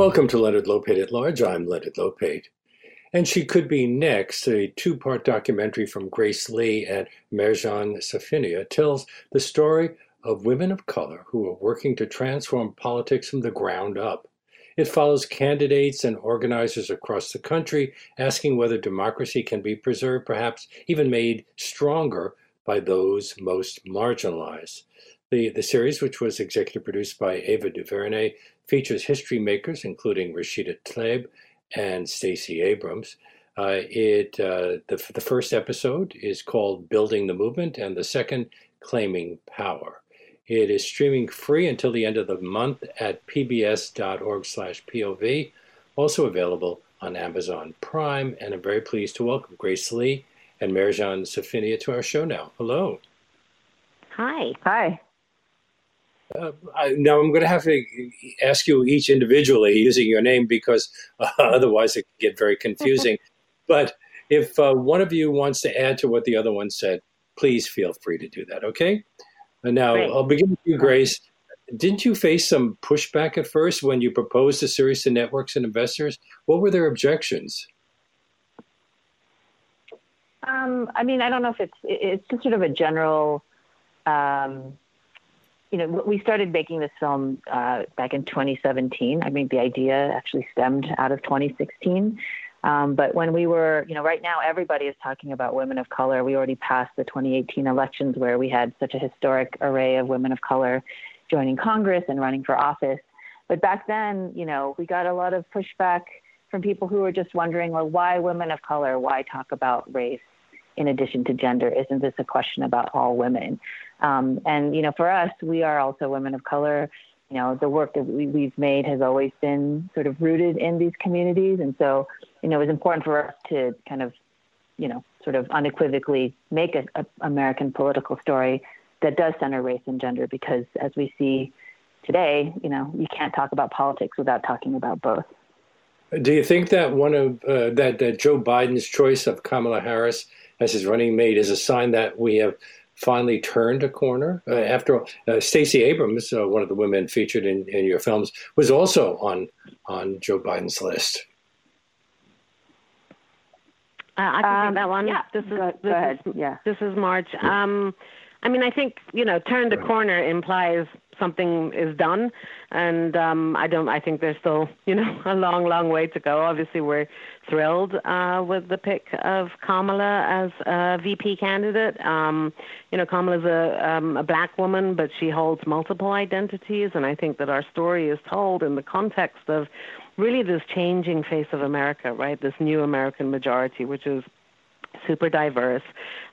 Welcome to Leonard Lopate at Large. I'm Leonard Lopate. And She Could Be Next, a two part documentary from Grace Lee and Marjan Safinia, tells the story of women of color who are working to transform politics from the ground up. It follows candidates and organizers across the country asking whether democracy can be preserved, perhaps even made stronger by those most marginalized. The, the series, which was executive produced by Ava DuVernay, features history makers, including Rashida Tlaib and Stacey Abrams. Uh, it uh, the, the first episode is called Building the Movement, and the second, Claiming Power. It is streaming free until the end of the month at pbs.org/pov. Also available on Amazon Prime, and I'm very pleased to welcome Grace Lee and Marjan Safinia to our show now. Hello. Hi. Hi. Uh, I, now I'm going to have to ask you each individually using your name because uh, otherwise it can get very confusing. but if uh, one of you wants to add to what the other one said, please feel free to do that. Okay. And now Great. I'll begin with you, Grace. Didn't you face some pushback at first when you proposed the series to networks and investors? What were their objections? Um, I mean, I don't know if it's it's just sort of a general um, you know, we started making this film uh, back in 2017. I mean, the idea actually stemmed out of 2016. Um, but when we were, you know, right now everybody is talking about women of color. We already passed the 2018 elections where we had such a historic array of women of color joining Congress and running for office. But back then, you know, we got a lot of pushback from people who were just wondering, well, why women of color? Why talk about race in addition to gender? Isn't this a question about all women? Um, and you know, for us, we are also women of color. You know, the work that we, we've made has always been sort of rooted in these communities, and so you know, it was important for us to kind of, you know, sort of unequivocally make a, a American political story that does center race and gender, because as we see today, you know, you can't talk about politics without talking about both. Do you think that one of uh, that that Joe Biden's choice of Kamala Harris as his running mate is a sign that we have finally turned a corner. Uh, after all, uh, Stacey Abrams, uh, one of the women featured in, in your films, was also on on Joe Biden's list. Uh, I can um, take that one. Yeah, this is go, this ahead. Is, yeah, this is Marj. Um, I mean, I think you know, turn the corner implies something is done, and um, I don't. I think there's still you know a long, long way to go. Obviously, we're thrilled uh, with the pick of Kamala as a VP candidate. Um, you know, Kamala's a um, a black woman, but she holds multiple identities, and I think that our story is told in the context of really this changing face of America, right? This new American majority, which is super diverse,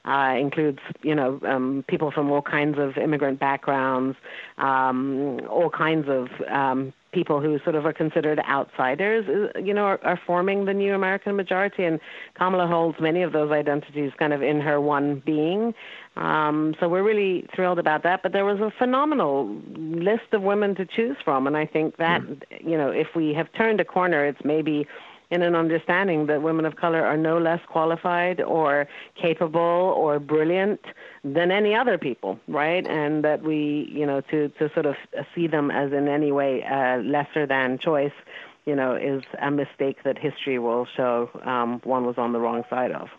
uh, includes you know um, people from all kinds of immigrant backgrounds, um, all kinds of um, people who sort of are considered outsiders, uh, you know, are, are forming the new American majority, and Kamala holds many of those identities kind of in her one being. Um, so we're really thrilled about that. But there was a phenomenal list of women to choose from, and I think that mm. you know, if we have turned a corner, it's maybe in an understanding that women of color are no less qualified or capable or brilliant than any other people, right? And that we, you know, to, to sort of see them as in any way uh, lesser than choice, you know, is a mistake that history will show um, one was on the wrong side of.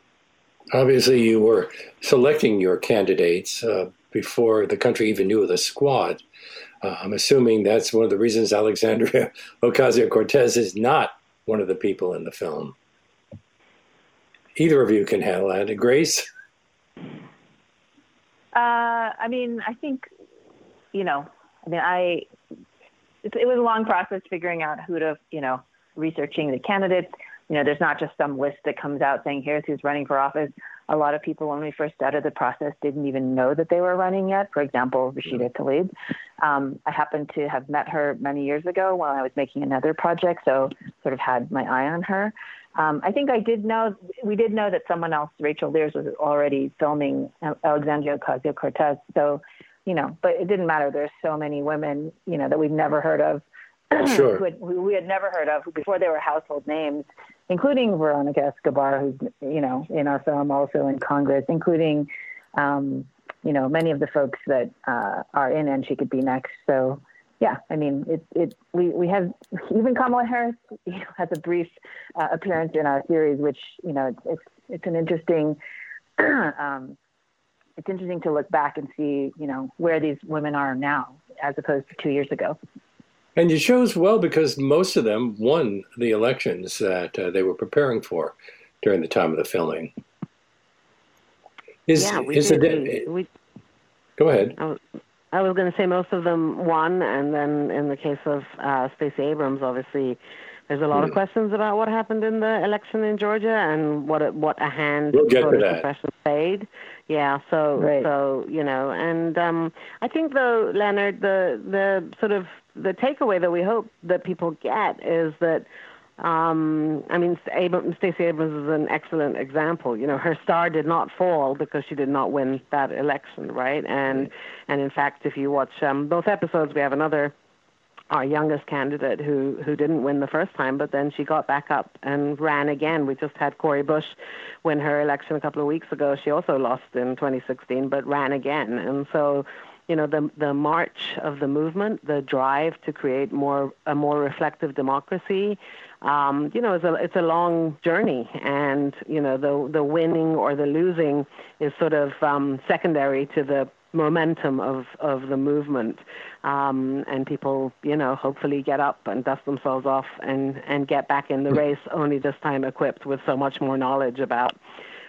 Obviously, you were selecting your candidates uh, before the country even knew of the squad. Uh, I'm assuming that's one of the reasons Alexandria Ocasio Cortez is not one of the people in the film. Either of you can handle that. Grace? Uh, I mean, I think, you know, I mean, I, it, it was a long process figuring out who to, you know, researching the candidates. You know, there's not just some list that comes out saying here's who's running for office. A lot of people, when we first started the process, didn't even know that they were running yet. For example, Rashida Tlaib. Um, I happened to have met her many years ago while I was making another project, so sort of had my eye on her. Um, I think I did know, we did know that someone else, Rachel Lears, was already filming Alexandria Ocasio Cortez. So, you know, but it didn't matter. There's so many women, you know, that we've never heard of. Sure. who, had, who we had never heard of before they were household names including Veronica Escobar, who's you know in our film also in Congress, including um, you know many of the folks that uh, are in and she could be next. So yeah, I mean, it, it, we, we have even Kamala Harris has a brief uh, appearance in our series, which, you know, it's, it's, it's an interesting, um, it's interesting to look back and see, you know, where these women are now as opposed to two years ago. And it shows well because most of them won the elections that uh, they were preparing for during the time of the filming. Is, yeah, we is did. The, we, we, go ahead. I was, I was going to say most of them won, and then in the case of uh, Stacey Abrams, obviously, there's a lot of hmm. questions about what happened in the election in Georgia and what a, what a hand we'll voter suppression played. Yeah, so right. so you know, and um, I think though, Leonard, the the sort of the takeaway that we hope that people get is that um, I mean, Stacey Abrams is an excellent example. You know, her star did not fall because she did not win that election, right? And and in fact, if you watch um, both episodes, we have another our youngest candidate who who didn't win the first time, but then she got back up and ran again. We just had Cori Bush win her election a couple of weeks ago. She also lost in 2016, but ran again. And so you know the the march of the movement, the drive to create more a more reflective democracy. Um, you know, it's a it's a long journey, and you know the the winning or the losing is sort of um, secondary to the momentum of of the movement. Um, and people, you know, hopefully get up and dust themselves off and and get back in the race. Only this time equipped with so much more knowledge about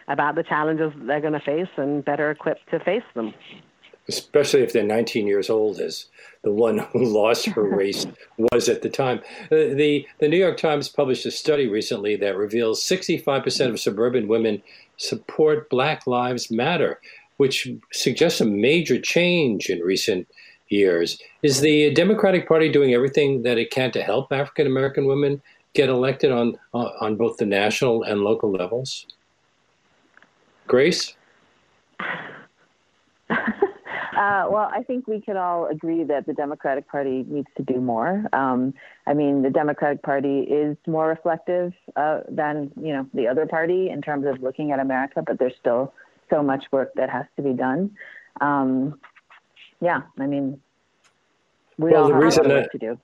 about the challenges they're going to face and better equipped to face them especially if they're 19 years old, as the one who lost her race was at the time. Uh, the, the New York Times published a study recently that reveals 65% of suburban women support Black Lives Matter, which suggests a major change in recent years. Is the Democratic Party doing everything that it can to help African American women get elected on, on both the national and local levels? Grace? Uh, well, I think we could all agree that the Democratic Party needs to do more. Um, I mean, the Democratic Party is more reflective uh, than you know the other party in terms of looking at America, but there's still so much work that has to be done. Um, yeah, I mean, we well, all have a lot of to do.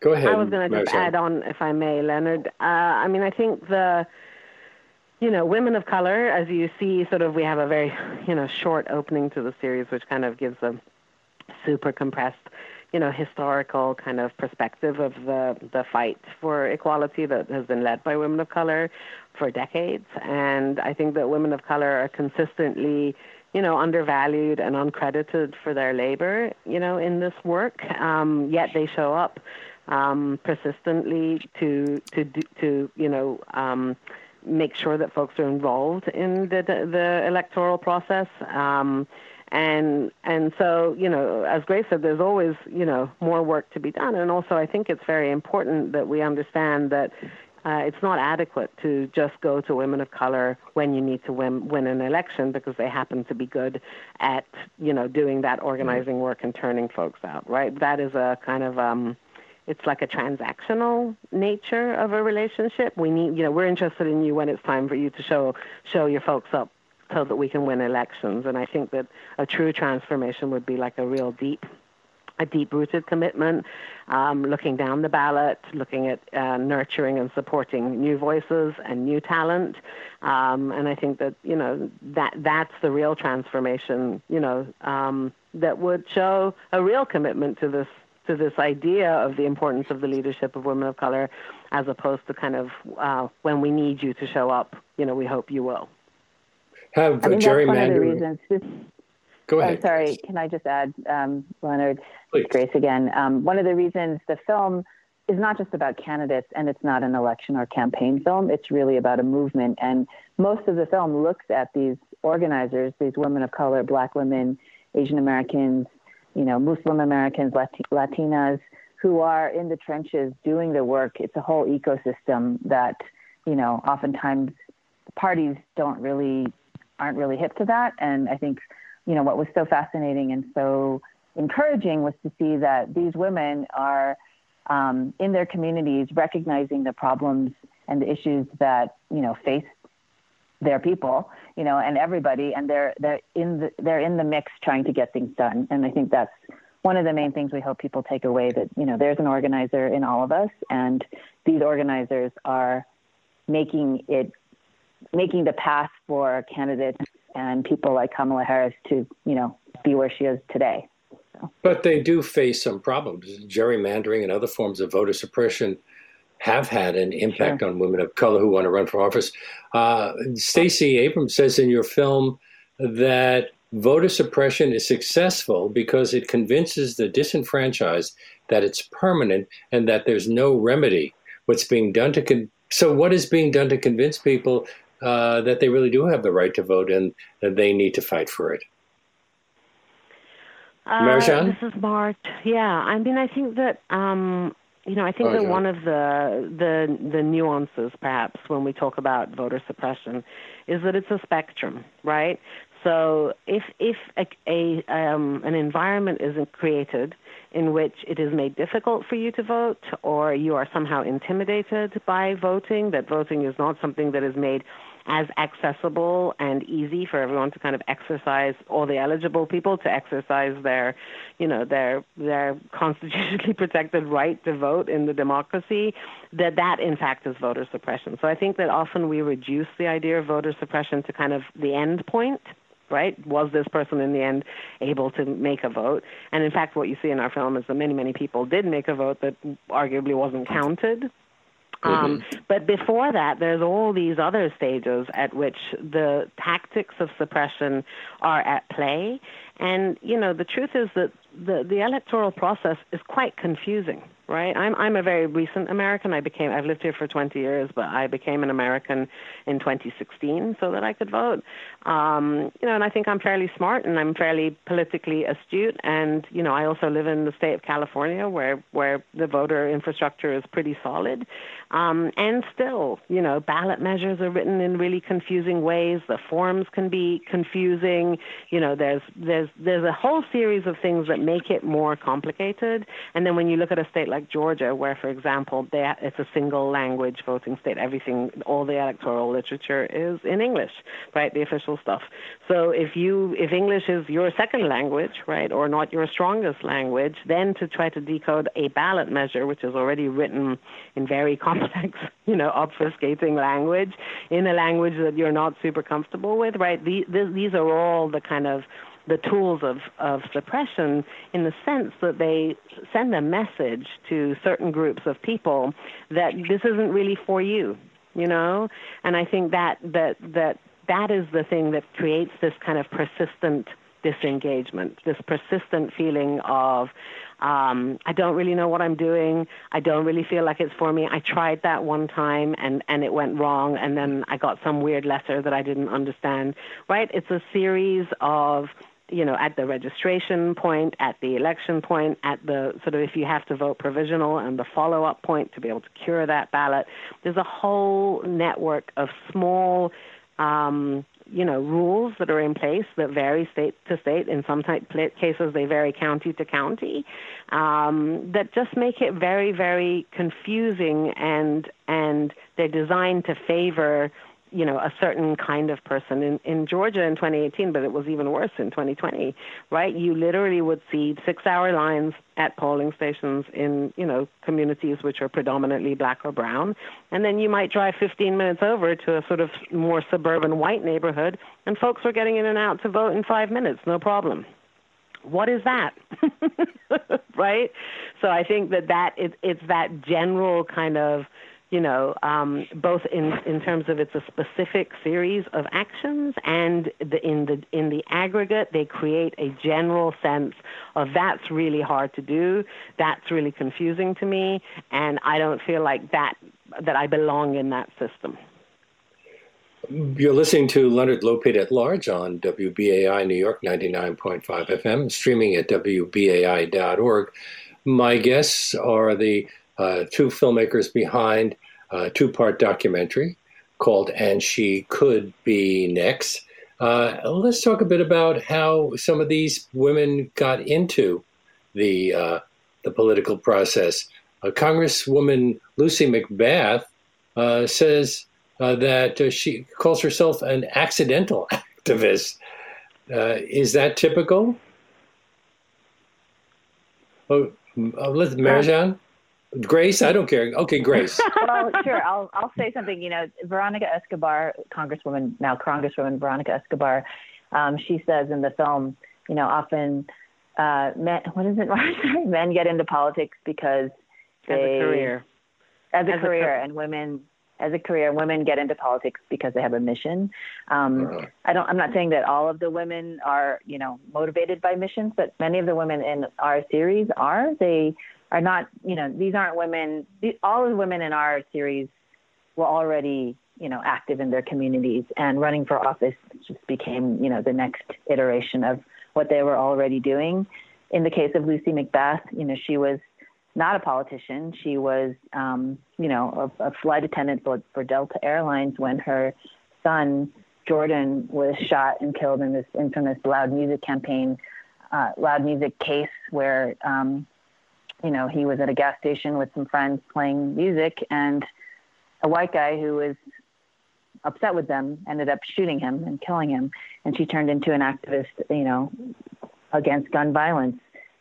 Go ahead. I was going to just add on, if I may, Leonard. Uh, I mean, I think the you know, women of color, as you see, sort of, we have a very, you know, short opening to the series, which kind of gives a super compressed, you know, historical kind of perspective of the the fight for equality that has been led by women of color for decades. And I think that women of color are consistently, you know, undervalued and uncredited for their labor, you know, in this work. Um, yet they show up um, persistently to to to you know. Um, make sure that folks are involved in the the, the electoral process. Um, and and so you know, as Grace said, there's always you know more work to be done. And also, I think it's very important that we understand that. Uh, it's not adequate to just go to women of color when you need to win, win an election because they happen to be good at, you know, doing that organizing work and turning folks out, right? That is a kind of um, it's like a transactional nature of a relationship. We need, you know, we're interested in you when it's time for you to show show your folks up so that we can win elections. And I think that a true transformation would be like a real deep, a deep-rooted commitment, um, looking down the ballot, looking at uh, nurturing and supporting new voices and new talent. Um, and I think that you know that that's the real transformation. You know um, that would show a real commitment to this to this idea of the importance of the leadership of women of color, as opposed to kind of uh, when we need you to show up, you know, we hope you will. Have I mean, gerrymandering. That's one of the reasons. This, Go ahead. I'm sorry. Can I just add, um, Leonard? Please. Grace again. Um, one of the reasons the film is not just about candidates and it's not an election or campaign film. It's really about a movement. And most of the film looks at these organizers, these women of color, black women, Asian Americans, you know, Muslim Americans, Latinas who are in the trenches doing the work. It's a whole ecosystem that, you know, oftentimes parties don't really aren't really hip to that. And I think, you know, what was so fascinating and so encouraging was to see that these women are um, in their communities recognizing the problems and the issues that you know face their people, you know, and everybody, and they're they're in the they're in the mix trying to get things done. And I think that's one of the main things we hope people take away that you know there's an organizer in all of us, and these organizers are making it making the path for candidates and people like Kamala Harris to you know be where she is today. So. But they do face some problems. Gerrymandering and other forms of voter suppression have had an impact sure. on women of color who want to run for office. Uh, Stacey Abrams says in your film that voter suppression is successful because it convinces the disenfranchised that it's permanent and that there's no remedy. What's being done to con- so what is being done to convince people uh, that they really do have the right to vote and that they need to fight for it? Uh, this is Marj. Yeah, I mean, I think that um, you know, I think oh, that one of the the the nuances, perhaps, when we talk about voter suppression, is that it's a spectrum, right? So if if a, a um, an environment isn't created in which it is made difficult for you to vote, or you are somehow intimidated by voting, that voting is not something that is made as accessible and easy for everyone to kind of exercise all the eligible people to exercise their you know their their constitutionally protected right to vote in the democracy that that in fact is voter suppression so i think that often we reduce the idea of voter suppression to kind of the end point right? Was this person in the end able to make a vote? And in fact, what you see in our film is that many, many people did make a vote that arguably wasn't counted. Um, mm-hmm. But before that, there's all these other stages at which the tactics of suppression are at play. And, you know, the truth is that the, the electoral process is quite confusing right? I'm I'm a very recent American. I became I've lived here for 20 years, but I became an American in 2016 so that I could vote. Um, you know, and I think I'm fairly smart and I'm fairly politically astute. And you know, I also live in the state of California where where the voter infrastructure is pretty solid. Um, and still, you know, ballot measures are written in really confusing ways. The forms can be confusing. You know, there's there's there's a whole series of things that make it more complicated. And then when you look at a state like like Georgia, where, for example, they, it's a single language voting state. Everything, all the electoral literature is in English, right? The official stuff. So if you, if English is your second language, right, or not your strongest language, then to try to decode a ballot measure, which is already written in very complex, you know, obfuscating language, in a language that you're not super comfortable with, right? These, these are all the kind of the tools of, of suppression in the sense that they send a message to certain groups of people that this isn't really for you, you know? And I think that that that that is the thing that creates this kind of persistent disengagement, this persistent feeling of um, I don't really know what I'm doing. I don't really feel like it's for me. I tried that one time and and it went wrong, and then I got some weird letter that I didn't understand. Right? It's a series of you know, at the registration point, at the election point, at the sort of if you have to vote provisional and the follow up point to be able to cure that ballot. There's a whole network of small, um, you know, rules that are in place that vary state to state. In some type cases, they vary county to county. Um, that just make it very, very confusing, and and they're designed to favor you know a certain kind of person in in Georgia in 2018 but it was even worse in 2020 right? You literally would see 6 hour lines at polling stations in you know communities which are predominantly black or brown. And then you might drive 15 minutes over to a sort of more suburban white neighborhood and folks were getting in and out to vote in 5 minutes no problem. What is that? Right? So i think that that it, it's that general kind of you know, um, both in, in terms of it's a specific series of actions and the, in the in the aggregate, they create a general sense of that's really hard to do, that's really confusing to me, and I don't feel like that that I belong in that system. You're listening to Leonard Lopate at Large on WBAI New York 99.5 FM, streaming at WBAI.org. My guests are the two filmmakers behind a two part documentary called And She Could Be Next. Uh, let's talk a bit about how some of these women got into the, uh, the political process. Uh, Congresswoman Lucy McBath uh, says uh, that uh, she calls herself an accidental activist. is that typical? Oh let's Marjan. Grace, I don't care. Okay, Grace. well, sure. I'll I'll say something. You know, Veronica Escobar, Congresswoman now Congresswoman Veronica Escobar, um, she says in the film, you know, often uh, men. What is it? men get into politics because they, as a career, as a as career, a, and women as a career, women get into politics because they have a mission. Um, uh-huh. I don't. I'm not saying that all of the women are, you know, motivated by missions, but many of the women in our series are. They are not. You know, these aren't women. all of the women in our series were already, you know, active in their communities, and running for office just became, you know, the next iteration of what they were already doing. In the case of Lucy McBath, you know, she was not a politician. She was, um, you know, a, a flight attendant for, for Delta Airlines when her son Jordan was shot and killed in this infamous loud music campaign, uh, loud music case where, um, you know, he was at a gas station with some friends playing music, and a white guy who was upset with them ended up shooting him and killing him. And she turned into an activist, you know, against gun violence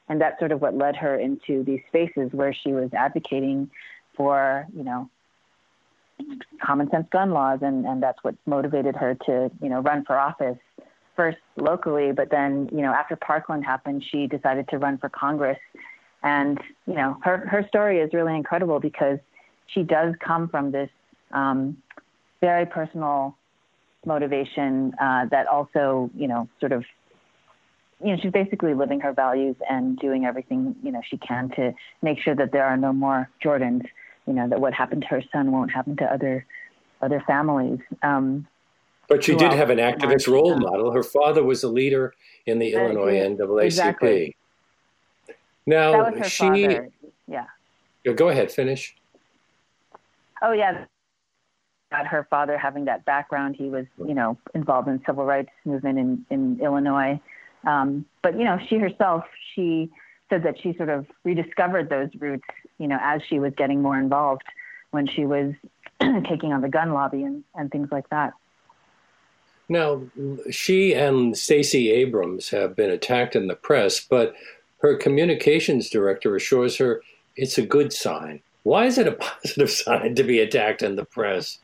and that's sort of what led her into these spaces where she was advocating for you know common sense gun laws and and that's what motivated her to you know run for office first locally but then you know after parkland happened she decided to run for congress and you know her her story is really incredible because she does come from this um, very personal motivation uh, that also you know sort of you know, she's basically living her values and doing everything, you know, she can to make sure that there are no more Jordans, you know, that what happened to her son won't happen to other other families. Um, but she did have an activist role model. Her father was a leader in the uh, Illinois NAACP. Exactly. Now she, father. yeah. Go ahead, finish. Oh yeah, About her father having that background. He was, you know, involved in civil rights movement in in Illinois. Um, but you know, she herself, she said that she sort of rediscovered those roots, you know, as she was getting more involved when she was taking on the gun lobby and, and things like that. Now, she and Stacey Abrams have been attacked in the press, but her communications director assures her it's a good sign. Why is it a positive sign to be attacked in the press?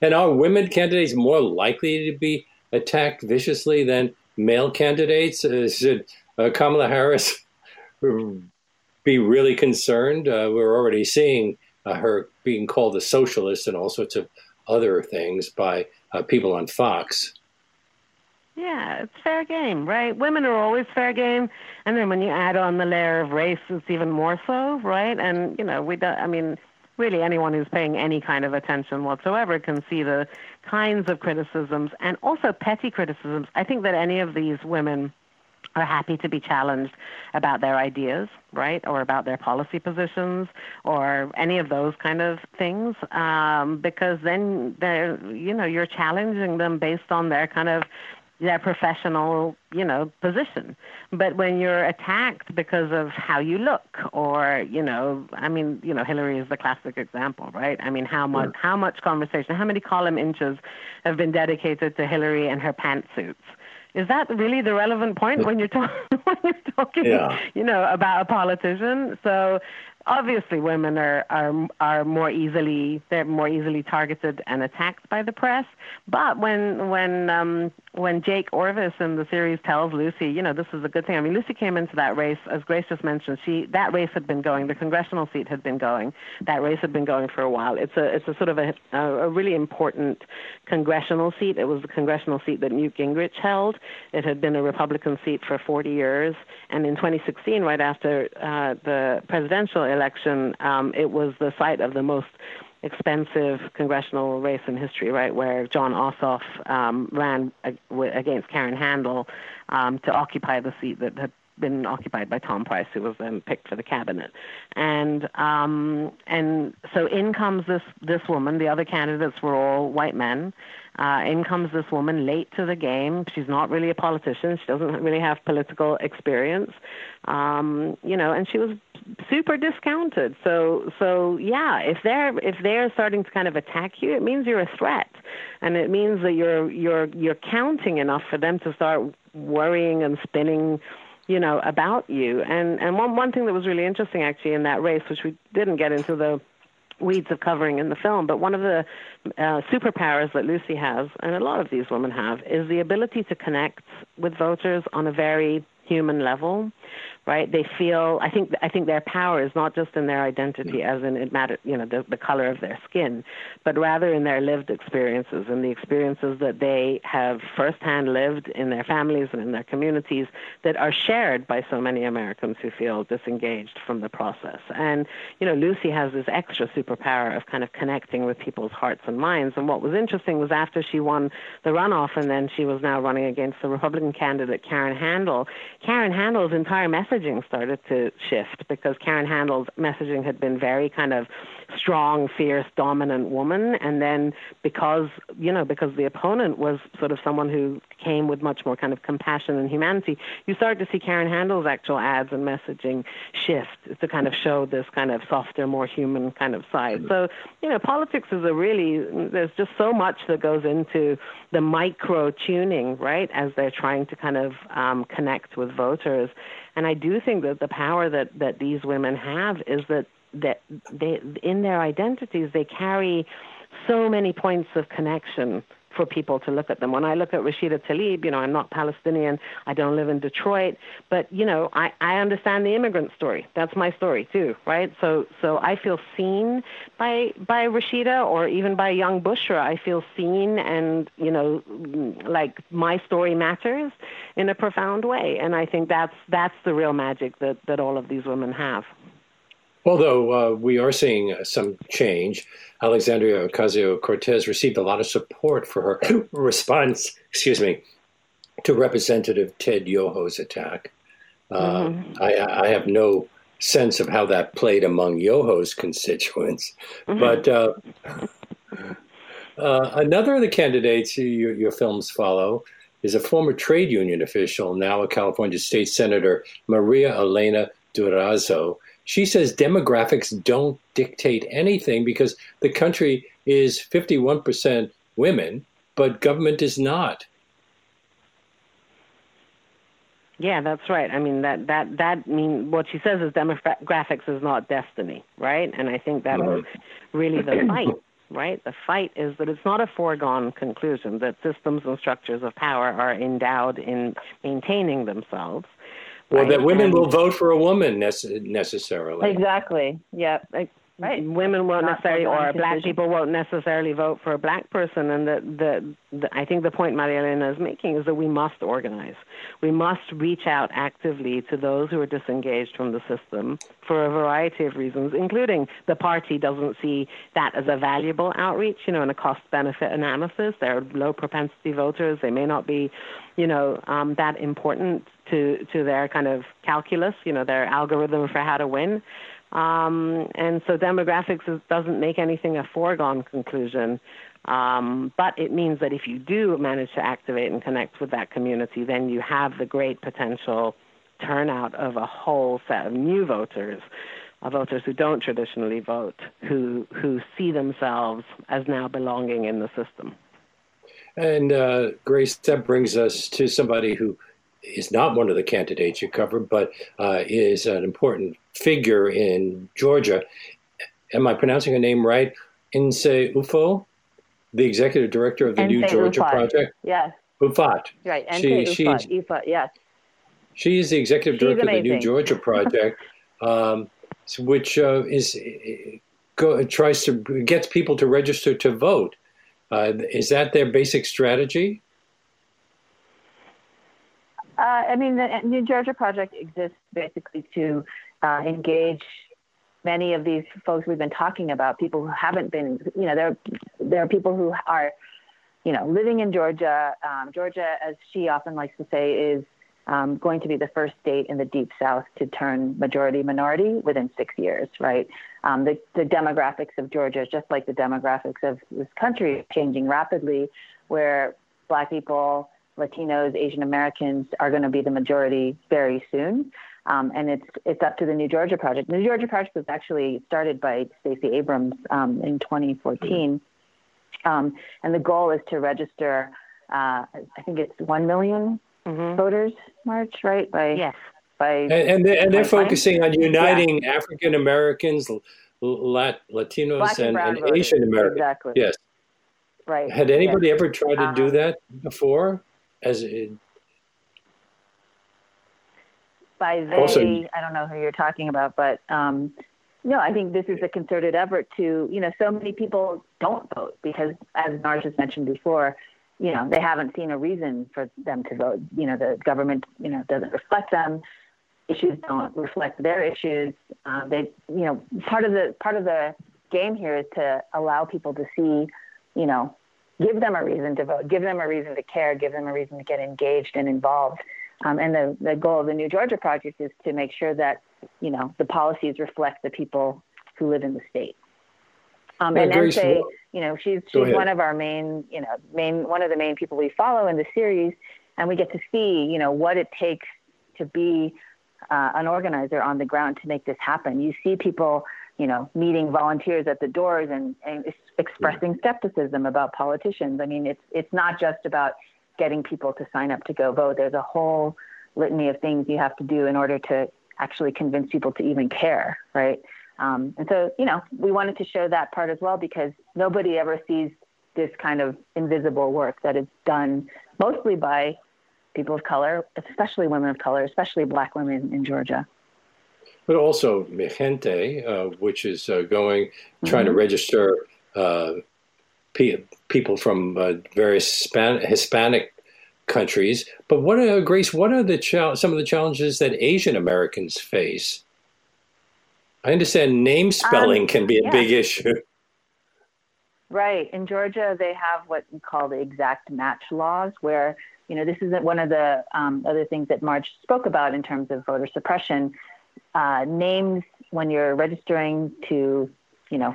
And are women candidates more likely to be attacked viciously than male candidates? Uh, should uh, Kamala Harris be really concerned? Uh, we're already seeing uh, her being called a socialist and all sorts of other things by uh, people on Fox. Yeah, it's fair game, right? Women are always fair game, and then when you add on the layer of race, it's even more so, right? And you know, we don't. I mean, really anyone who's paying any kind of attention whatsoever can see the kinds of criticisms and also petty criticisms. I think that any of these women are happy to be challenged about their ideas, right, or about their policy positions, or any of those kind of things, um, because then they're, you know, you're challenging them based on their kind of their professional, you know, position. But when you're attacked because of how you look, or you know, I mean, you know, Hillary is the classic example, right? I mean, how much how much conversation, how many column inches have been dedicated to Hillary and her pantsuits? Is that really the relevant point when you're, talk- when you're talking, yeah. you know, about a politician? So obviously women are, are are more easily they're more easily targeted and attacked by the press. But when when um, when Jake Orvis in the series tells Lucy, you know, this is a good thing. I mean, Lucy came into that race, as Grace just mentioned. She that race had been going. The congressional seat had been going. That race had been going for a while. It's a it's a sort of a a really important congressional seat. It was the congressional seat that Newt Gingrich held. It had been a Republican seat for 40 years, and in 2016, right after uh, the presidential election, um, it was the site of the most expensive congressional race in history, right, where Jon Ossoff um, ran against Karen Handel um, to occupy the seat that had been occupied by Tom Price, who was then picked for the cabinet. And um, and so in comes this this woman. The other candidates were all white men. Uh, in comes this woman late to the game. She's not really a politician. She doesn't really have political experience. Um, you know, and she was super discounted. So so yeah, if they're if they're starting to kind of attack you, it means you're a threat, and it means that you're you're you're counting enough for them to start worrying and spinning you know, about you. And and one one thing that was really interesting actually in that race, which we didn't get into the weeds of covering in the film, but one of the uh, superpowers that Lucy has, and a lot of these women have, is the ability to connect with voters on a very human level right? They feel. I think. I think their power is not just in their identity, as in it matters, you know, the, the color of their skin, but rather in their lived experiences and the experiences that they have firsthand lived in their families and in their communities that are shared by so many Americans who feel disengaged from the process. And you know, Lucy has this extra superpower of kind of connecting with people's hearts and minds. And what was interesting was after she won the runoff, and then she was now running against the Republican candidate Karen Handel. Karen Handel's entire messaging started to shift because Karen Handel's messaging had been very kind of strong, fierce, dominant woman, and then because you know because the opponent was sort of someone who came with much more kind of compassion and humanity, you start to see Karen Handel's actual ads and messaging shift to kind of show this kind of softer, more human kind of side. So you know, politics is a really there's just so much that goes into the micro tuning, right, as they're trying to kind of um, connect with voters. And I do think that the power that, that these women have is that, that they, in their identities, they carry so many points of connection for people to look at them. When I look at Rashida Tlaib, you know, I'm not Palestinian, I don't live in Detroit, but you know, I, I understand the immigrant story. That's my story too, right? So so I feel seen by by Rashida or even by young Bushra. I feel seen and, you know, like my story matters in a profound way. And I think that's that's the real magic that, that all of these women have. Although uh, we are seeing uh, some change, Alexandria Ocasio Cortez received a lot of support for her response, excuse me, to Representative Ted Yoho's attack. Uh, mm-hmm. I, I, have no sense of how that played among Yoho's constituents, mm-hmm. but uh, uh, another of the candidates your, your films follow is a former trade union official, now a California state senator, Maria Elena Durazo. She says demographics don't dictate anything because the country is 51% women, but government is not. Yeah, that's right. I mean that that that mean what she says is demographics is not destiny, right? And I think that is really the fight, right? The fight is that it's not a foregone conclusion that systems and structures of power are endowed in maintaining themselves, well, right? that women and, will vote for a woman necessarily. Exactly. Yeah. Right. Women won't Not necessarily, or black people won't necessarily vote for a black person. And the, the, the, I think the point Maria Elena is making is that we must organize. We must reach out actively to those who are disengaged from the system for a variety of reasons, including the party doesn't see that as a valuable outreach, you know, in a cost benefit analysis. They're low propensity voters. They may not be, you know, um, that important to, to their kind of calculus, you know, their algorithm for how to win. Um, and so demographics is, doesn't make anything a foregone conclusion. Um, but it means that if you do manage to activate and connect with that community, then you have the great potential turnout of a whole set of new voters, uh, voters who don't traditionally vote, who who see themselves as now belonging in the system. And uh, Grace, that brings us to somebody who is not one of the candidates you covered, but uh, is an important figure in Georgia. Am I pronouncing her name right? Nsé Ufot, the executive director of the New Georgia Ufot. Project. Yes. Ufot. Right. She, Ufot. Ufot. Yes. She is the executive director of the New Georgia Project, um, which uh, is go, tries to gets people to register to vote. Uh, is that their basic strategy? Uh, I mean, the New Georgia Project exists basically to uh, engage many of these folks we've been talking about, people who haven't been, you know, there, there are people who are, you know, living in Georgia. Um, Georgia, as she often likes to say, is um, going to be the first state in the Deep South to turn majority minority within six years, right? Um, the, the demographics of Georgia, just like the demographics of this country, changing rapidly, where Black people, Latinos, Asian Americans are going to be the majority very soon. Um, and it's it's up to the New Georgia Project. The New Georgia Project was actually started by Stacey Abrams um, in 2014, um, and the goal is to register. Uh, I think it's one million mm-hmm. voters. March, right? By yes. by and and they're, and they're focusing on uniting yeah. African Americans, Lat, Latinos, and, and, and Asian Americans. Exactly. Yes. Right. Had anybody yes. ever tried to do uh-huh. that before? As it, by they, also, I don't know who you're talking about, but um, no, I think this is a concerted effort to, you know, so many people don't vote because, as Marj has mentioned before, you know, they haven't seen a reason for them to vote. You know, the government, you know, doesn't reflect them. Issues don't reflect their issues. Uh, they, you know, part of the part of the game here is to allow people to see, you know, give them a reason to vote, give them a reason to care, give them a reason to get engaged and involved. Um, and the, the goal of the New Georgia Project is to make sure that, you know, the policies reflect the people who live in the state. Um, and then say, you know, she's she's one of our main, you know, main one of the main people we follow in the series, and we get to see, you know, what it takes to be uh, an organizer on the ground to make this happen. You see people, you know, meeting volunteers at the doors and, and expressing skepticism about politicians. I mean, it's it's not just about getting people to sign up to go vote. There's a whole litany of things you have to do in order to actually convince people to even care, right? Um, and so, you know, we wanted to show that part as well because nobody ever sees this kind of invisible work that is done mostly by people of color, especially women of color, especially black women in Georgia. But also Mi Gente, uh, which is uh, going, trying mm-hmm. to register uh, pe- people from uh, various Hispan- Hispanic countries. But what are, Grace, what are the some of the challenges that Asian Americans face? I understand name spelling um, can be a yeah. big issue. Right. In Georgia, they have what we call the exact match laws, where, you know, this isn't one of the um, other things that Marj spoke about in terms of voter suppression. Uh, names, when you're registering to, you know,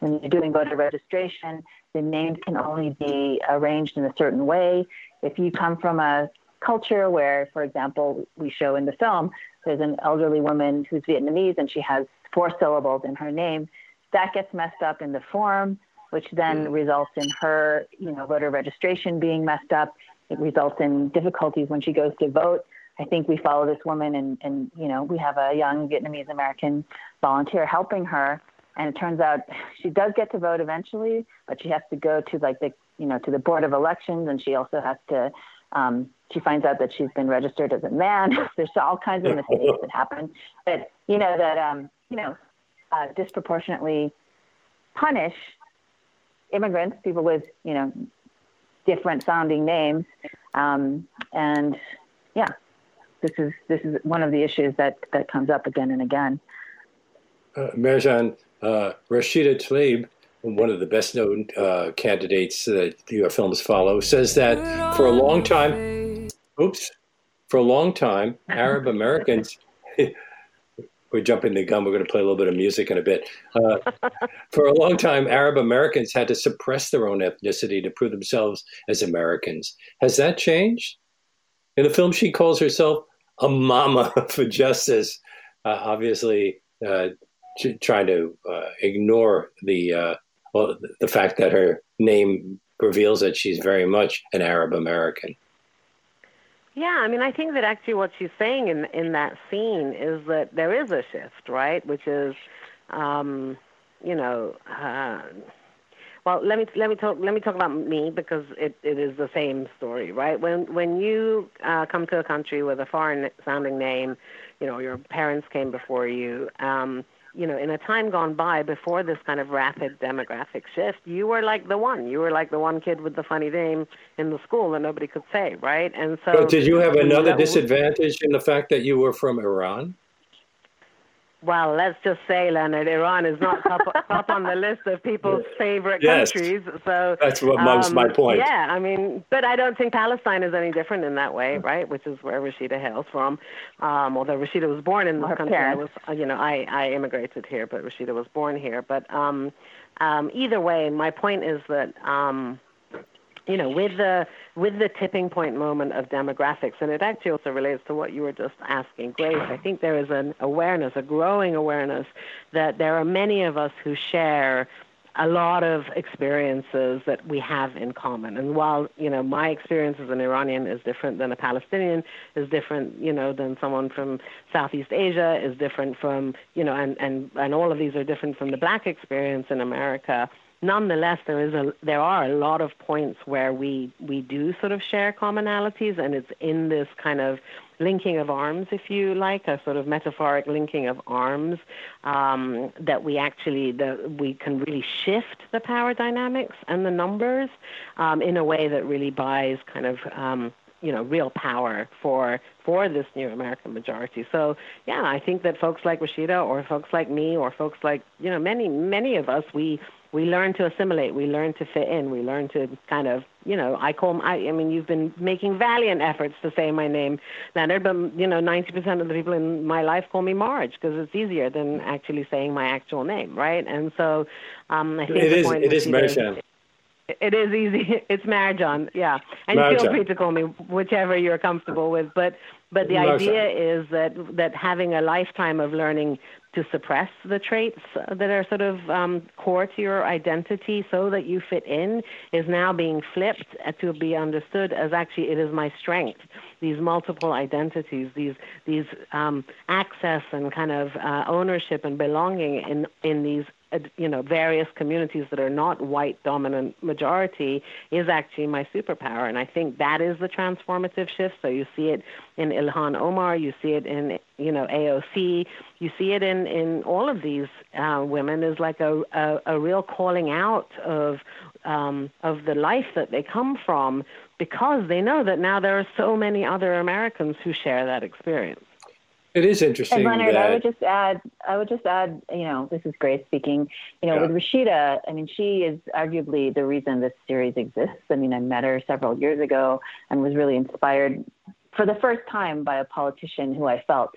when you're doing voter registration, the names can only be arranged in a certain way. If you come from a culture where, for example, we show in the film, there's an elderly woman who's Vietnamese and she has four syllables in her name. That gets messed up in the form, which then mm. results in her, you know, voter registration being messed up. It results in difficulties when she goes to vote. I think we follow this woman, and, and you know, we have a young Vietnamese American volunteer helping her. And it turns out she does get to vote eventually, but she has to go to like the, you know, to the board of elections, and she also has to um, she finds out that she's been registered as a man. There's all kinds of mistakes that happen, but you know that um, you know, uh, disproportionately punish immigrants, people with, you know, different sounding names. Um, and yeah, this is this is one of the issues that that comes up again and again. Uh, Marjan, uh, Rashida Tlaib, one of the best known uh, candidates that your films follow, says that for a long time, oops, for a long time, Arab Americans we're jumping the gun. We're going to play a little bit of music in a bit. Uh, for a long time, Arab Americans had to suppress their own ethnicity to prove themselves as Americans. Has that changed? In the film, she calls herself a mama for justice, uh, obviously uh, trying to uh, ignore the uh, well, the fact that her name reveals that she's very much an Arab American. Yeah, I mean, I think that actually what she's saying in in that scene is that there is a shift, right? Which is, um, you know, uh, well, let me let me talk let me talk about me because it, it is the same story, right? When when you uh, come to a country with a foreign sounding name, you know, your parents came before you. Um, you know, in a time gone by before this kind of rapid demographic shift, you were like the one. You were like the one kid with the funny name in the school that nobody could say, right? And so, but did you have another disadvantage in the fact that you were from Iran? Well, let's just say, Leonard, Iran is not top, top on the list of people's favorite yes. countries. So that's what um, my point. Yeah, I mean, but I don't think Palestine is any different in that way, right? Which is where Rashida hails from. Um, although Rashida was born in this Her country, parents. I was, you know, I I immigrated here, but Rashida was born here. But um, um, either way, my point is that. Um, you know, with the with the tipping point moment of demographics, and it actually also relates to what you were just asking, Grace. I think there is an awareness, a growing awareness, that there are many of us who share a lot of experiences that we have in common. And while you know my experience as an Iranian is different than a Palestinian, is different you know than someone from Southeast Asia, is different from you know, and and and all of these are different from the black experience in America nonetheless, there is a there are a lot of points where we we do sort of share commonalities, and it's in this kind of linking of arms, if you like, a sort of metaphoric linking of arms, um, that we actually that we can really shift the power dynamics and the numbers um, in a way that really buys kind of. Um, you know, real power for for this new American majority. So yeah, I think that folks like Rashida or folks like me or folks like you know many many of us we we learn to assimilate, we learn to fit in, we learn to kind of, you know, I call, I, I mean, you've been making valiant efforts to say my name, Leonard, but, you know, 90% of the people in my life call me Marj because it's easier than actually saying my actual name, right? And so um, I think it is, it is. It is easy. It's Marjan, yeah. And Marjan. feel free to call me whichever you're comfortable with. But but the Marjan. idea is that that having a lifetime of learning to suppress the traits that are sort of um, core to your identity so that you fit in is now being flipped to be understood as actually it is my strength. These multiple identities, these these um, access and kind of uh, ownership and belonging in in these you know various communities that are not white dominant majority is actually my superpower. And i think that is the transformative shift. So you see it in ilhan omar you see it in you know aoc you see it in in all of these uh, women is like a, a a real calling out of um of the life that they come from because they know that now there are so many other americans who share that experience it is interesting. And Leonard, that... I would just add, I would just add, you know, this is Grace speaking. You know, yeah. with Rashida, I mean, she is arguably the reason this series exists. I mean, I met her several years ago and was really inspired for the first time by a politician who I felt,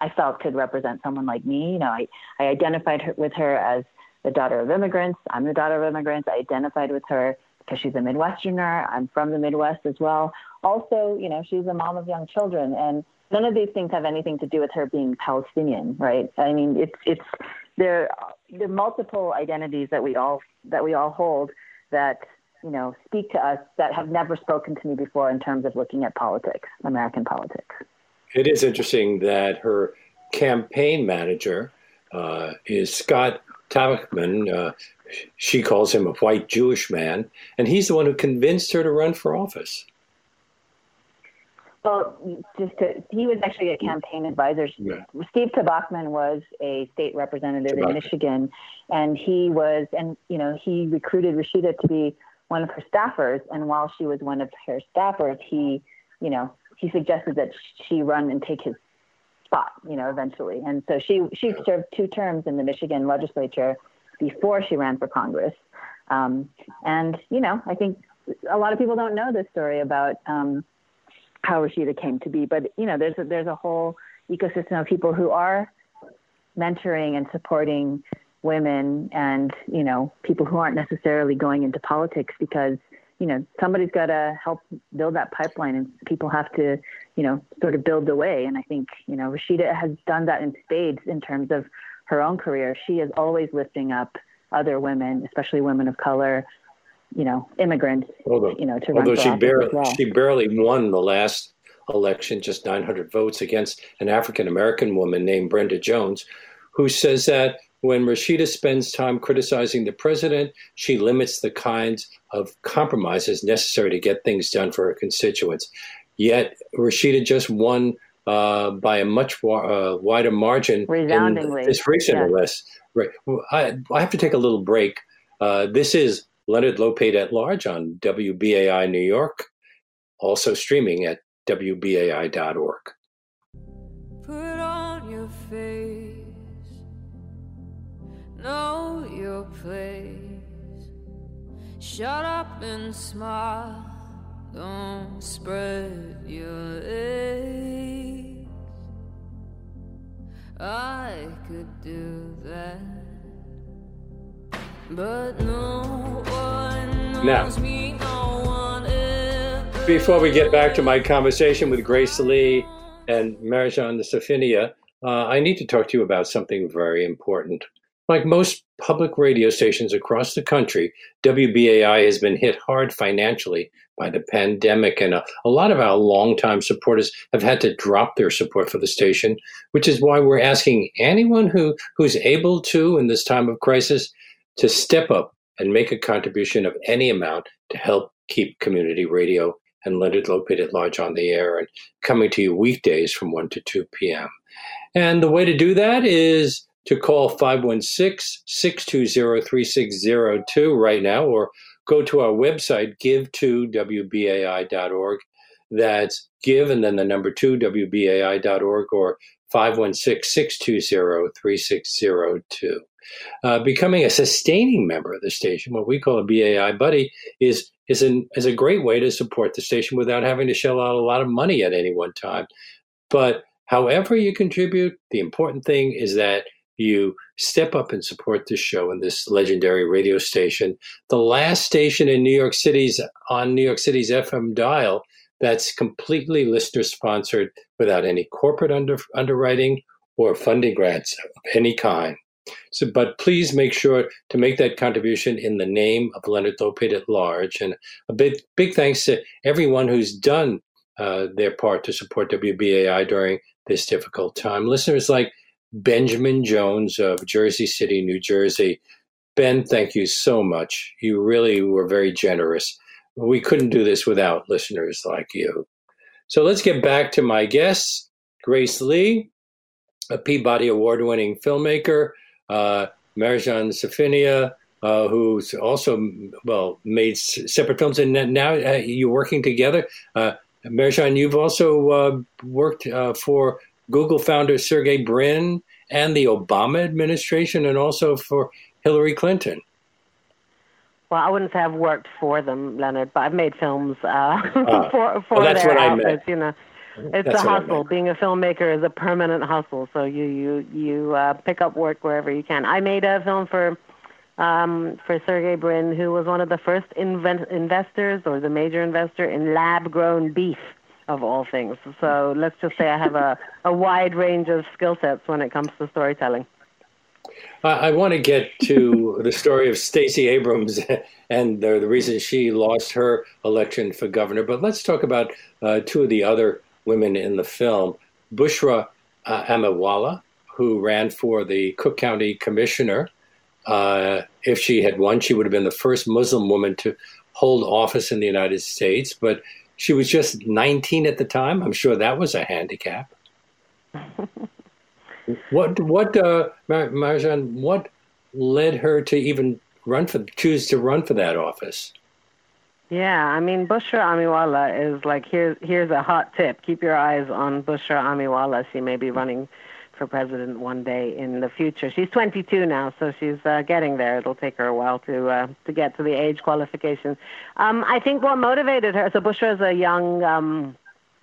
I felt could represent someone like me. You know, I, I identified her, with her as the daughter of immigrants. I'm the daughter of immigrants. I identified with her because she's a Midwesterner. I'm from the Midwest as well. Also, you know, she's a mom of young children and none of these things have anything to do with her being Palestinian, right? I mean, it's it's there the multiple identities that we all that we all hold that you know speak to us that have never spoken to me before in terms of looking at politics, American politics. It is interesting that her campaign manager uh, is Scott Tobocman. Uh, she calls him a white Jewish man, and he's the one who convinced her to run for office. Well, just to, he was actually a campaign advisor. Yeah. Steve Tobocman was a state representative in Michigan, and he was, and you know, he recruited Rashida to be one of her staffers. And while she was one of her staffers, he, you know, he suggested that she run and take his spot, you know, eventually. And so she she served two terms in the Michigan legislature before she ran for Congress. Um, and you know, I think a lot of people don't know this story about. Um, how Rashida came to be. But you know, there's a, there's a whole ecosystem of people who are mentoring and supporting women, and you know, people who aren't necessarily going into politics because you know somebody's got to help build that pipeline, and people have to you know sort of build the way. And I think you know Rashida has done that in spades in terms of her own career. She is always lifting up other women, especially women of color, you know, immigrants, although, you know, to although she barely well. she barely won the last election, just 900 votes against an African American woman named Brenda Jones, who says that when Rashida spends time criticizing the president, she limits the kinds of compromises necessary to get things done for her constituents. Yet Rashida just won uh, by a much uh, wider margin in this recent yes. list. Right. I, I, have to take a little break. Uh, this is Leonard Lopate at Large on WBAI New York, also streaming at WBAI.org. Put on your face, know your place. Shut up and smile, don't spread your. I could do that. But no now, before we get back to my conversation with Grace Lee and Marjan Safinia, uh, I need to talk to you about something very important. Like most public radio stations across the country, WBAI has been hit hard financially by the pandemic, and a, a, lot of our longtime supporters have had to drop their support for the station, which is why we're asking anyone who, who's able to in this time of crisis to step up and make a contribution of any amount to help keep community radio and Leonard Lopate at Large on the air and coming to you weekdays from 1 to 2 p.m. And the way to do that is to call 516 620 3602 right now or go to our website, give2wbai.org. That's give and then the number two, wbai.org or 516 620 3602. Uh, becoming a sustaining member of the station, what we call a BAI buddy, is is an is a great way to support the station without having to shell out a lot of money at any one time. But however you contribute, the important thing is that you step up and support this show and this legendary radio station, the last station in New York City's on New York City's FM dial that's completely listener sponsored without any corporate under, underwriting or funding grants of any kind. So, but please make sure to make that contribution in the name of Leonard Lopate at large. And a big, big thanks to everyone who's done uh, their part to support WBAI during this difficult time. Listeners like Benjamin Jones of Jersey City, New Jersey. Ben, thank you so much. You really were very generous. We couldn't do this without listeners like you. So let's get back to my guests Grace Lee, a Peabody Award winning filmmaker uh, Marjan Safinia, uh, who's also well made separate films, and now uh, you're working together. Uh, Marjan, you've also uh, worked uh, for Google founder Sergey Brin and the Obama administration, and also for Hillary Clinton. Well, I wouldn't say I've worked for them, Leonard, but I've made films uh, ah. for for well, their outfits. You know, it's That's a hustle. Being a filmmaker is a permanent hustle. So you you you uh, pick up work wherever you can. I made a film for um, for Sergey Brin, who was one of the first invent- investors or the major investor in lab-grown beef, of all things. So let's just say I have a, a wide range of skill sets when it comes to storytelling. I, I want to get to the story of Stacey Abrams and the, the, reason she lost her election for governor, but let's talk about uh, two of the other women in the film. Bushra uh, Amiwala, who ran for the Cook County Commissioner. Uh, if she had won, she would have been the first Muslim woman to hold office in the United States, but she was just 19 at the time. I'm sure that was a handicap. what what uh, Mar- Marjan, what led her to even run for choose to run for that office? Yeah, I mean Bushra Amiwala is like here's here's a hot tip. Keep your eyes on Bushra Amiwala. She may be running for president one day in the future. She's 22 now, so she's uh, getting there. It'll take her a while to uh, to get to the age qualification. Um, I think what motivated her. So Bushra is a young, um,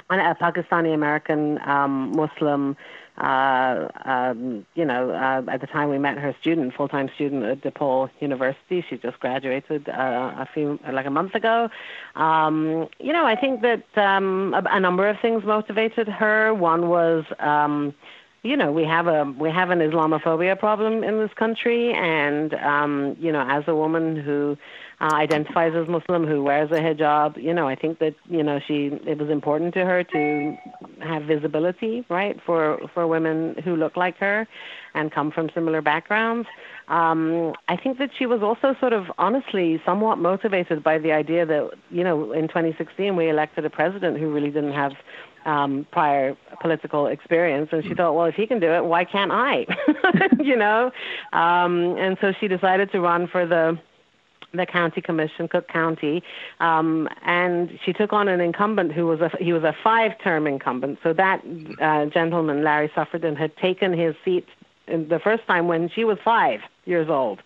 a Pakistani American um, Muslim uh, um, you know, uh, at the time we met her student, full-time student at DePaul University. She just graduated uh, a few, like a month ago. Um, you know, I think that um, a, a number of things motivated her. One was, um, you know, we have a we have an Islamophobia problem in this country, and um, you know, as a woman who uh, identifies as Muslim, who wears a hijab. You know, I think that you know she it was important to her to have visibility, right, for for women who look like her and come from similar backgrounds. Um, I think that she was also sort of honestly somewhat motivated by the idea that you know in 2016 we elected a president who really didn't have um, prior political experience, and she thought, well, if he can do it, why can't I? you know, um, and so she decided to run for the the county commission, Cook County, um, and she took on an incumbent who was a he was a five-term incumbent. So that uh, gentleman, Larry Suffredin, had taken his seat the first time when she was five years old.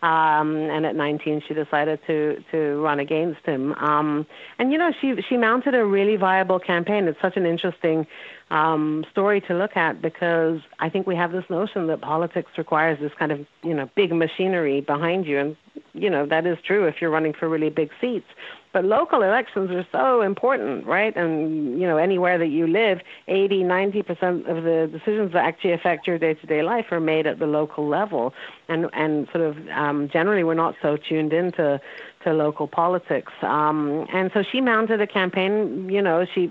Um, and at 19, she decided to to run against him. Um, and you know, she she mounted a really viable campaign. It's such an interesting um, story to look at because I think we have this notion that politics requires this kind of you know big machinery behind you, and you know that is true if you're running for really big seats. But local elections are so important, right? And you know, anywhere that you live, 80, 90 percent of the decisions that actually affect your day-to-day life are made at the local level, and and sort of um, generally we're not so tuned into to local politics. Um, and so she mounted a campaign, you know, she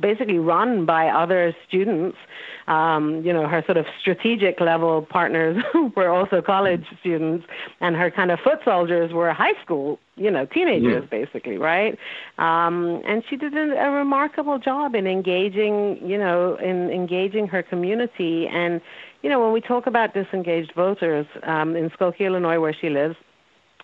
basically run by other students. Um, you know, her sort of strategic level partners were also college students, and her kind of foot soldiers were high school, you know, teenagers, yeah. basically, right? Um, and she did a, a remarkable job in engaging, you know, in engaging her community. And, you know, when we talk about disengaged voters um, in Skokie, Illinois, where she lives,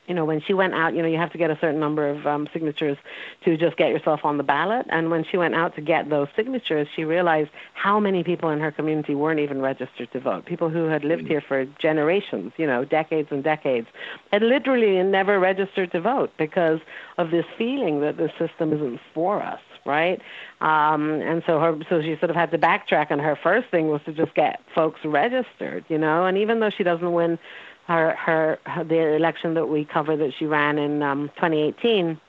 you know, when she went out, you know, you have to get a certain number of um, signatures to just get yourself on the ballot. And when she went out to get those signatures, she realized how many people in her community weren't even registered to vote. People who had lived here for generations, you know, decades and decades, had literally never registered to vote because of this feeling that the system isn't for us right? Um, and so her, so she sort of had to backtrack, and her first thing was to just get folks registered, you know. And even though she doesn't win her, her, her the election that we covered that she ran in um, 2018.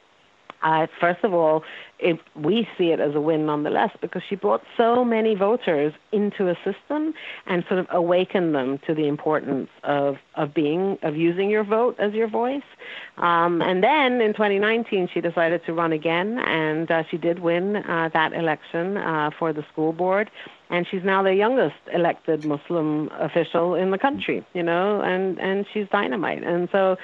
Uh, first of all, it, we see it as a win nonetheless because she brought so many voters into a system and sort of awakened them to the importance of, of being of using your vote as your voice. Um, and then in 2019, she decided to run again, and uh, she did win uh, that election uh, for the school board and she's now the youngest elected Muslim official in the country, you know, and and she's dynamite. And so,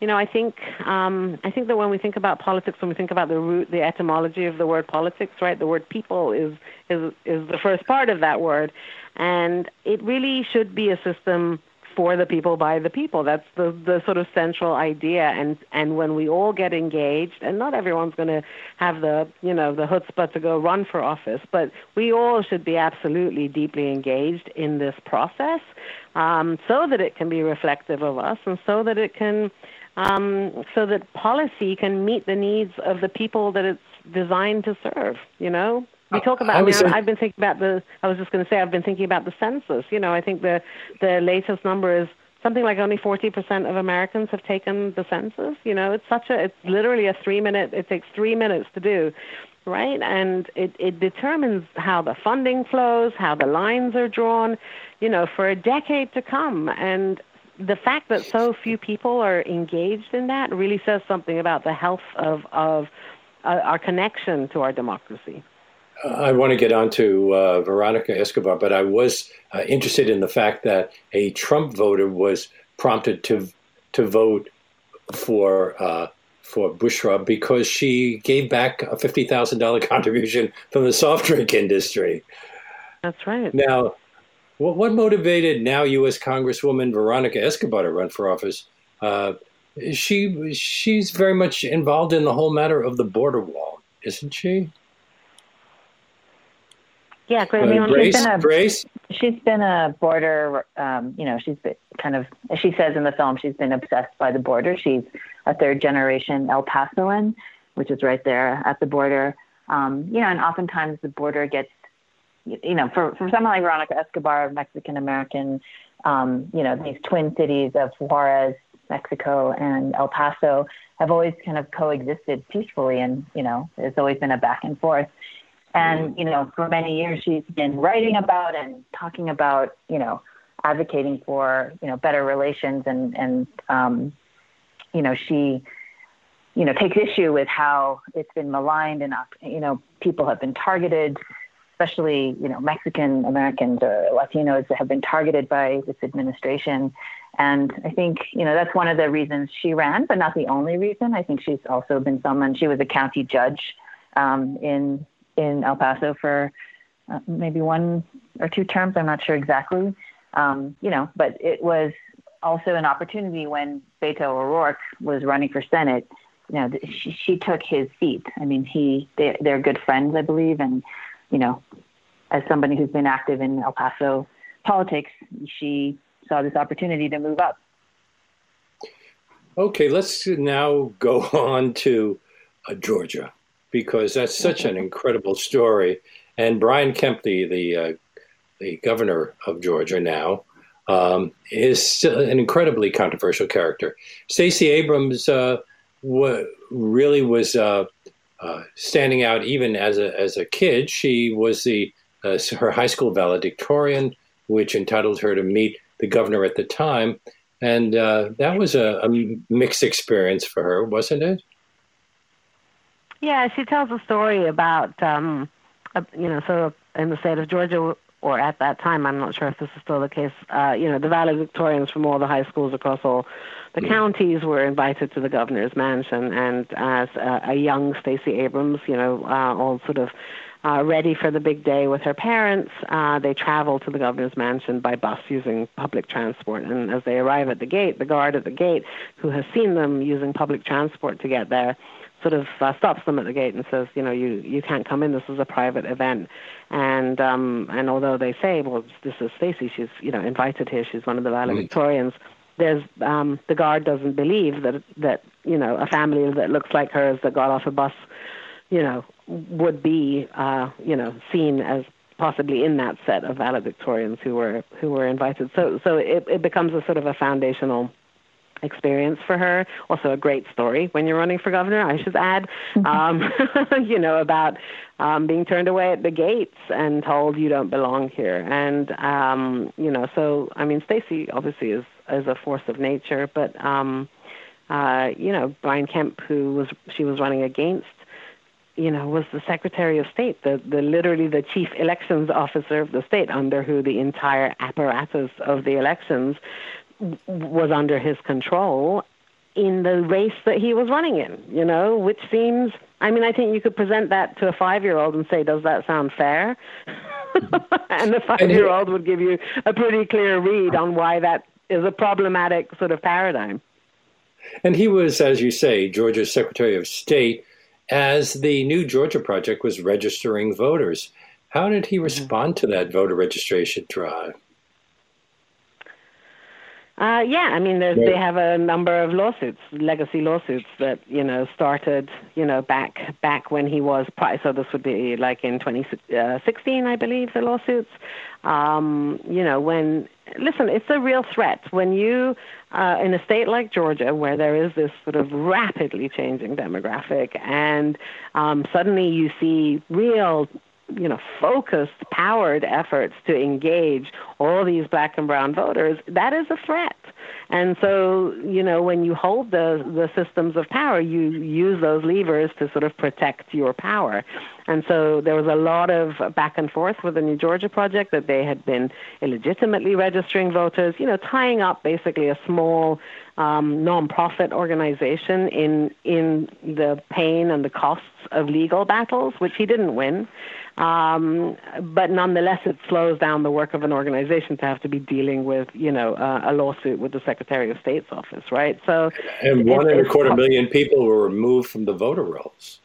you know, I think um, I think that when we think about politics, when we think about the root, the etymology of the word politics, right, the word people is is is the first part of that word, and it really should be a system for the people by the people. That's the the sort of central idea. And and when we all get engaged, and not everyone's going to have the you know the chutzpah to go run for office, but we all should be absolutely deeply engaged in this process, um, so that it can be reflective of us, and so that it can. Um, so that policy can meet the needs of the people that it's designed to serve, you know? we talk about. I, mean, I've been thinking about the. I was just going to say I've been thinking about the census. You know, I think the the latest number is something like only 40% of Americans have taken the census. You know, it's such a. It's literally a three minute. It takes three minutes to do, right? And it it determines how the funding flows, how the lines are drawn. You know, for a decade to come, and the fact that so few people are engaged in that really says something about the health of of uh, our connection to our democracy. I want to get on to uh, Veronica Escobar, but I was uh, interested in the fact that a Trump voter was prompted to to vote for uh, for Bushra because she gave back a fifty thousand dollar contribution from the soft drink industry. That's right. Now, what, what motivated now U.S. Congresswoman Veronica Escobar to run for office? Uh, she she's very much involved in the whole matter of the border wall, isn't she? Yeah, Grace. Uh, Grace, she's been a, Grace. She's been a border. Um, you know, she's been kind of, as she says in the film, she's been obsessed by the border. She's a third generation El Pasoan, which is right there at the border. Um, you know, and oftentimes the border gets, you know, for for someone like Veronica Escobar, Mexican American, um, you know, these twin cities of Juarez, Mexico, and El Paso have always kind of coexisted peacefully, and you know, there's always been a back and forth. And, you know, for many years she's been writing about and talking about, you know, advocating for, you know, better relations and, and um, you know, she, you know, takes issue with how it's been maligned and, you know, people have been targeted, especially, you know, Mexican Americans or Latinos that have been targeted by this administration. And I think, you know, that's one of the reasons she ran, but not the only reason. I think she's also been someone, she was a county judge um, in in El Paso for uh, maybe one or two terms. I'm not sure exactly. Um, you know, but it was also an opportunity when Beto O'Rourke was running for Senate. You know, she, she took his seat. I mean, he they, they're good friends, I believe, and you know, as somebody who's been active in El Paso politics, she saw this opportunity to move up. Okay, let's now go on to uh, Georgia because that's such an incredible story. And Brian Kemp, the the uh, the governor of Georgia now, um, is an incredibly controversial character. Stacey Abrams uh, w- really was uh, standing out even as a as a kid. She was the uh, her high school valedictorian, which entitled her to meet the governor at the time, and uh, that was a, a mixed experience for her, wasn't it? Yeah, she tells a story about, um, you know, so in the state of Georgia, or at that time, I'm not sure if this is still the case, uh, you know, the valedictorians from all the high schools across all the counties were invited to the governor's mansion. And as uh, a young Stacey Abrams, you know, uh, all sort of uh, ready for the big day with her parents, uh, they travel to the governor's mansion by bus using public transport. And as they arrive at the gate, the guard at the gate, who has seen them using public transport to get there, sort of uh, stops them at the gate and says, you know, you you can't come in. This is a private event. And um, and although they say, well, this is Stacey, she's you know invited here. She's one of the valedictorians. Mm. There's um, the guard doesn't believe that that you know a family that looks like hers that got off a bus, you know, would be uh, you know seen as possibly in that set of valedictorians who were who were invited. So so it, it becomes a sort of a foundational experience for her. Also, a great story when you're running for governor, I should add. Um, you know, about um, being turned away at the gates and told you don't belong here. And, um, you know, so, I mean, Stacey obviously is, is a force of nature, but, um, uh, you know, Brian Kemp, who was she was running against, you know, was the Secretary of State, the, the literally the chief elections officer of the state, under who the entire apparatus of the elections was under his control in the race that he was running in, you know, which seems, I mean, I think you could present that to a five year old and say, does that sound fair? and the five year old would give you a pretty clear read on why that is a problematic sort of paradigm. And he was, as you say, Georgia's Secretary of State as the new Georgia Project was registering voters. How did he mm-hmm. respond to that voter registration drive? Uh, yeah, I mean, yeah. they have a number of lawsuits, legacy lawsuits that you know started, you know, back back when he was. So this would be like in 2016, I believe, the lawsuits. Um, you know, when listen, it's a real threat when you uh, in a state like Georgia, where there is this sort of rapidly changing demographic, and um, suddenly you see real you know, focused, powered efforts to engage all these black and brown voters, that is a threat. And so, you know, when you hold the the systems of power, you use those levers to sort of protect your power. And so there was a lot of back and forth with the New Georgia Project that they had been illegitimately registering voters, you know, tying up basically a small um, nonprofit organization in in the pain and the costs of legal battles, which he didn't win. Um, but nonetheless, it slows down the work of an organization to have to be dealing with, you know, uh, a lawsuit with the Secretary of State's office, right? So, and one and a quarter million people were removed from the voter rolls.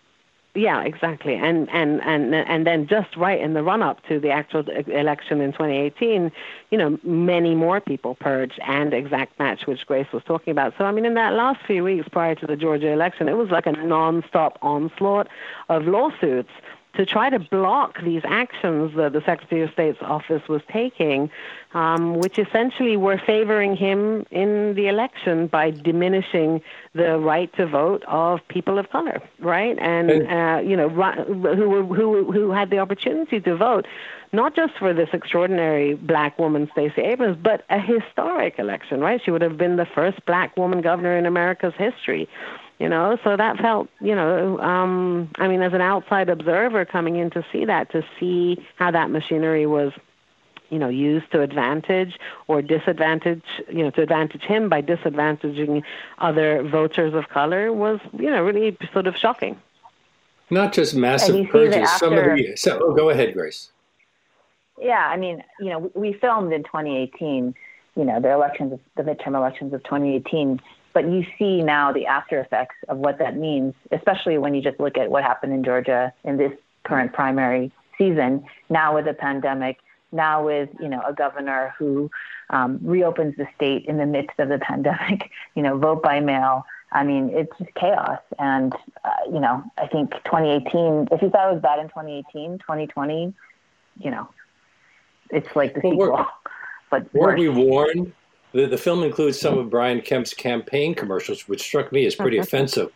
Yeah, exactly, and and and and then just right in the run up to the actual election in 2018, you know, many more people purged and exact match, which Grace was talking about. So I mean, in that last few weeks prior to the Georgia election, it was like a non-stop onslaught of lawsuits to try to block these actions that the Secretary of State's office was taking, um, which essentially were favoring him in the election by diminishing the right to vote of people of color, right? And uh, you know, who were who who had the opportunity to vote, not just for this extraordinary black woman, Stacey Abrams, but a historic election, right? She would have been the first black woman governor in America's history you know? So that felt you know um i mean as an outside observer coming in to see that to see how that machinery was you know used to advantage or disadvantage you know to advantage him by disadvantaging other voters of color was you know really sort of shocking. Not just massive purges. After, some of the so oh, go ahead grace. Yeah i mean you know we filmed in 2018 you know the elections the midterm elections of 2018 but you see now the after effects of what that means, especially when you just look at what happened in Georgia in this current primary season. Now with the pandemic, now with you know a governor who um, reopens the state in the midst of the pandemic, you know, vote by mail, I mean, it's just chaos. And, uh, you know, I think 2018, if you thought it was bad in 2018, 2020, you know, it's like the well, sequel. But weren't we warned? The, the film includes some of Brian Kemp's campaign commercials, which struck me as pretty offensive.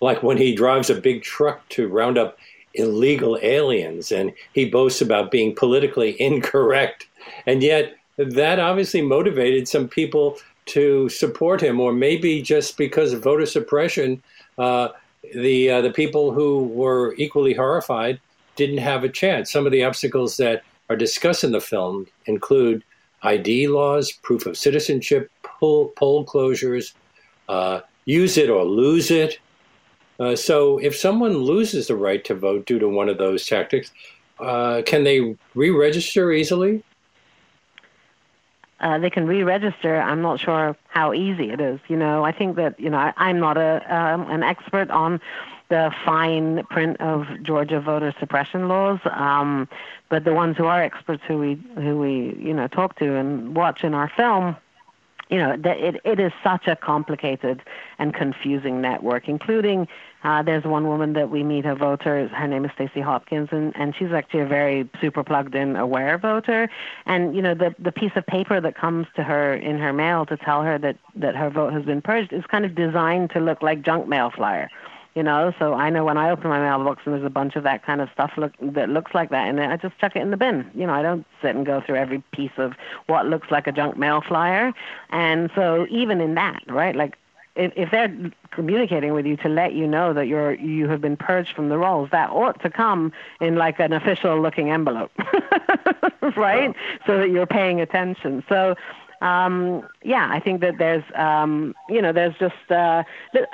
Like when he drives a big truck to round up illegal aliens and he boasts about being politically incorrect. And yet, that obviously motivated some people to support him, or maybe just because of voter suppression, uh, the uh, the people who were equally horrified didn't have a chance. Some of the obstacles that are discussed in the film include ID laws, proof of citizenship, poll, poll closures, uh, use it or lose it. Uh, so, if someone loses the right to vote due to one of those tactics, uh, can they re-register easily? uh, they can re-register. I'm not sure how easy it is. You know, I think that you know I, am not a um, an expert on the fine print of Georgia voter suppression laws, um, but the ones who are experts who we who we you know talk to and watch in our film you know, it, it is such a complicated and confusing network, including uh, there's one woman that we meet, a voter, her name is Stacey Hopkins, and, and she's actually a very super plugged in, aware voter. And, you know, the, the piece of paper that comes to her in her mail to tell her that, that her vote has been purged is kind of designed to look like junk mail flyer you know. So I know when I open my mailbox and there's a bunch of that kind of stuff look that looks like that, and I just chuck it in the bin. You know, I don't sit and go through every piece of what looks like a junk mail flyer. And so even in that, right, like if, if they're communicating with you to let you know that you're you have been purged from the rolls, that ought to come in like an official looking envelope, right? So that you're paying attention. So um, yeah, I think that there's, um, you know, there's just, uh,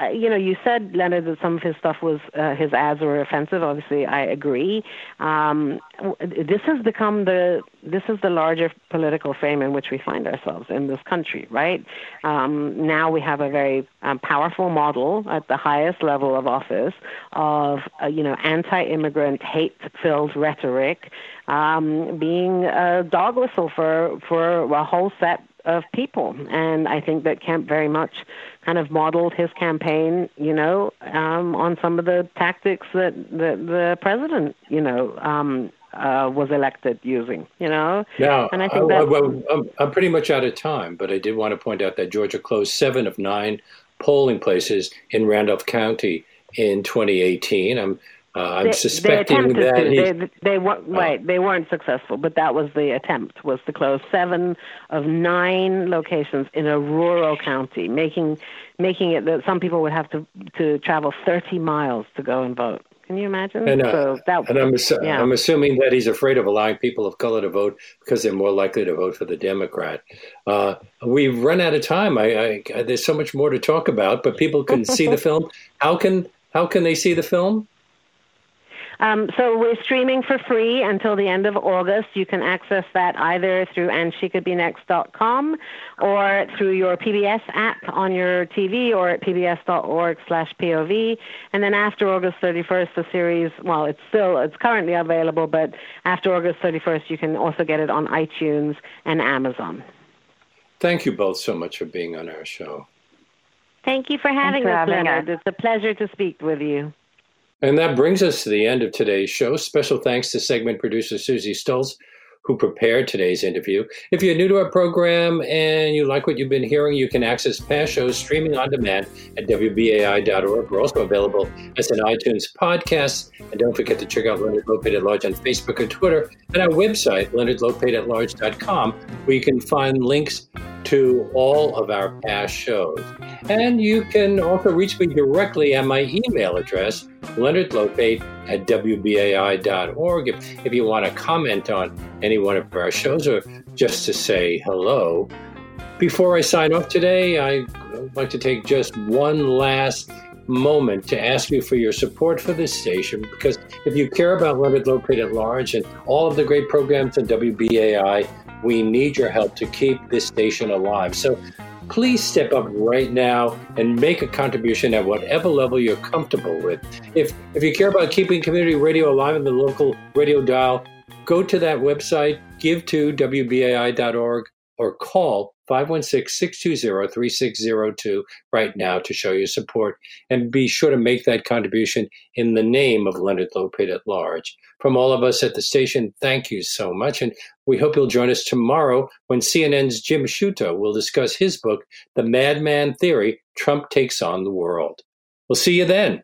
uh, you know, you said Leonard that some of his stuff was uh, his ads were offensive. Obviously, I agree. Um, this has become the this is the larger political frame in which we find ourselves in this country, right? Um, now we have a very um, powerful model at the highest level of office of, uh, you know, anti-immigrant, hate-filled rhetoric um, being a dog whistle for for a whole set of people. And I think that Kemp very much kind of modeled his campaign, you know, um, on some of the tactics that, the president, you know, um, uh, was elected using, you know. Now, and I think that well, I'm, I'm pretty much out of time, but I did want to point out that Georgia closed seven of nine polling places in Randolph County in 2018. I'm uh, I'm they, suspecting they that. They, they weren't oh. right. They weren't successful, but that was the attempt: was to close seven of nine locations in a rural county, making making it that some people would have to to travel 30 miles to go and vote. Can you imagine? And, uh, so that, and I'm, assu- yeah. I'm assuming that he's afraid of allowing people of color to vote because they're more likely to vote for the Democrat. Uh, we've run out of time. I, I, there's so much more to talk about, but people can see the film. How can how can they see the film? Um, so we're streaming for free until the end of August. You can access that either through andshecouldbenext.com or through your PBS app on your TV or at pbs.org slash POV. And then after August 31st, the series, well, it's still, it's currently available, but after August 31st, you can also get it on iTunes and Amazon. Thank you both so much for being on our show. Thank you for having Thanks us, Leonard. Us. It's a pleasure to speak with you. And that brings us to the end of today's show. Special thanks to segment producer Susie Stolz, who prepared today's interview. If you're new to our program and you like what you've been hearing, you can access past shows streaming on demand at WBAI.org. We're also available as an iTunes podcast. And don't forget to check out Leonard Lopate at Large on Facebook and Twitter and our website, leonardlopateatlarge.com, where you can find links to all of our past shows. And you can also reach me directly at my email address, leonardlopate at wbai.org. If, if you want to comment on any one of our shows or just to say hello. Before I sign off today, I'd like to take just one last moment to ask you for your support for this station because if you care about Leonard Lopate at large and all of the great programs in WBAI, we need your help to keep this station alive. So please step up right now and make a contribution at whatever level you're comfortable with. If if you care about keeping community radio alive in the local radio dial, go to that website, give to WBAI.org, or call 516-620-3602 right now to show your support and be sure to make that contribution in the name of Leonard Lopate at large. From all of us at the station, thank you so much and we hope you'll join us tomorrow when CNN's Jim Sciutto will discuss his book, The Madman Theory Trump Takes on the World. We'll see you then.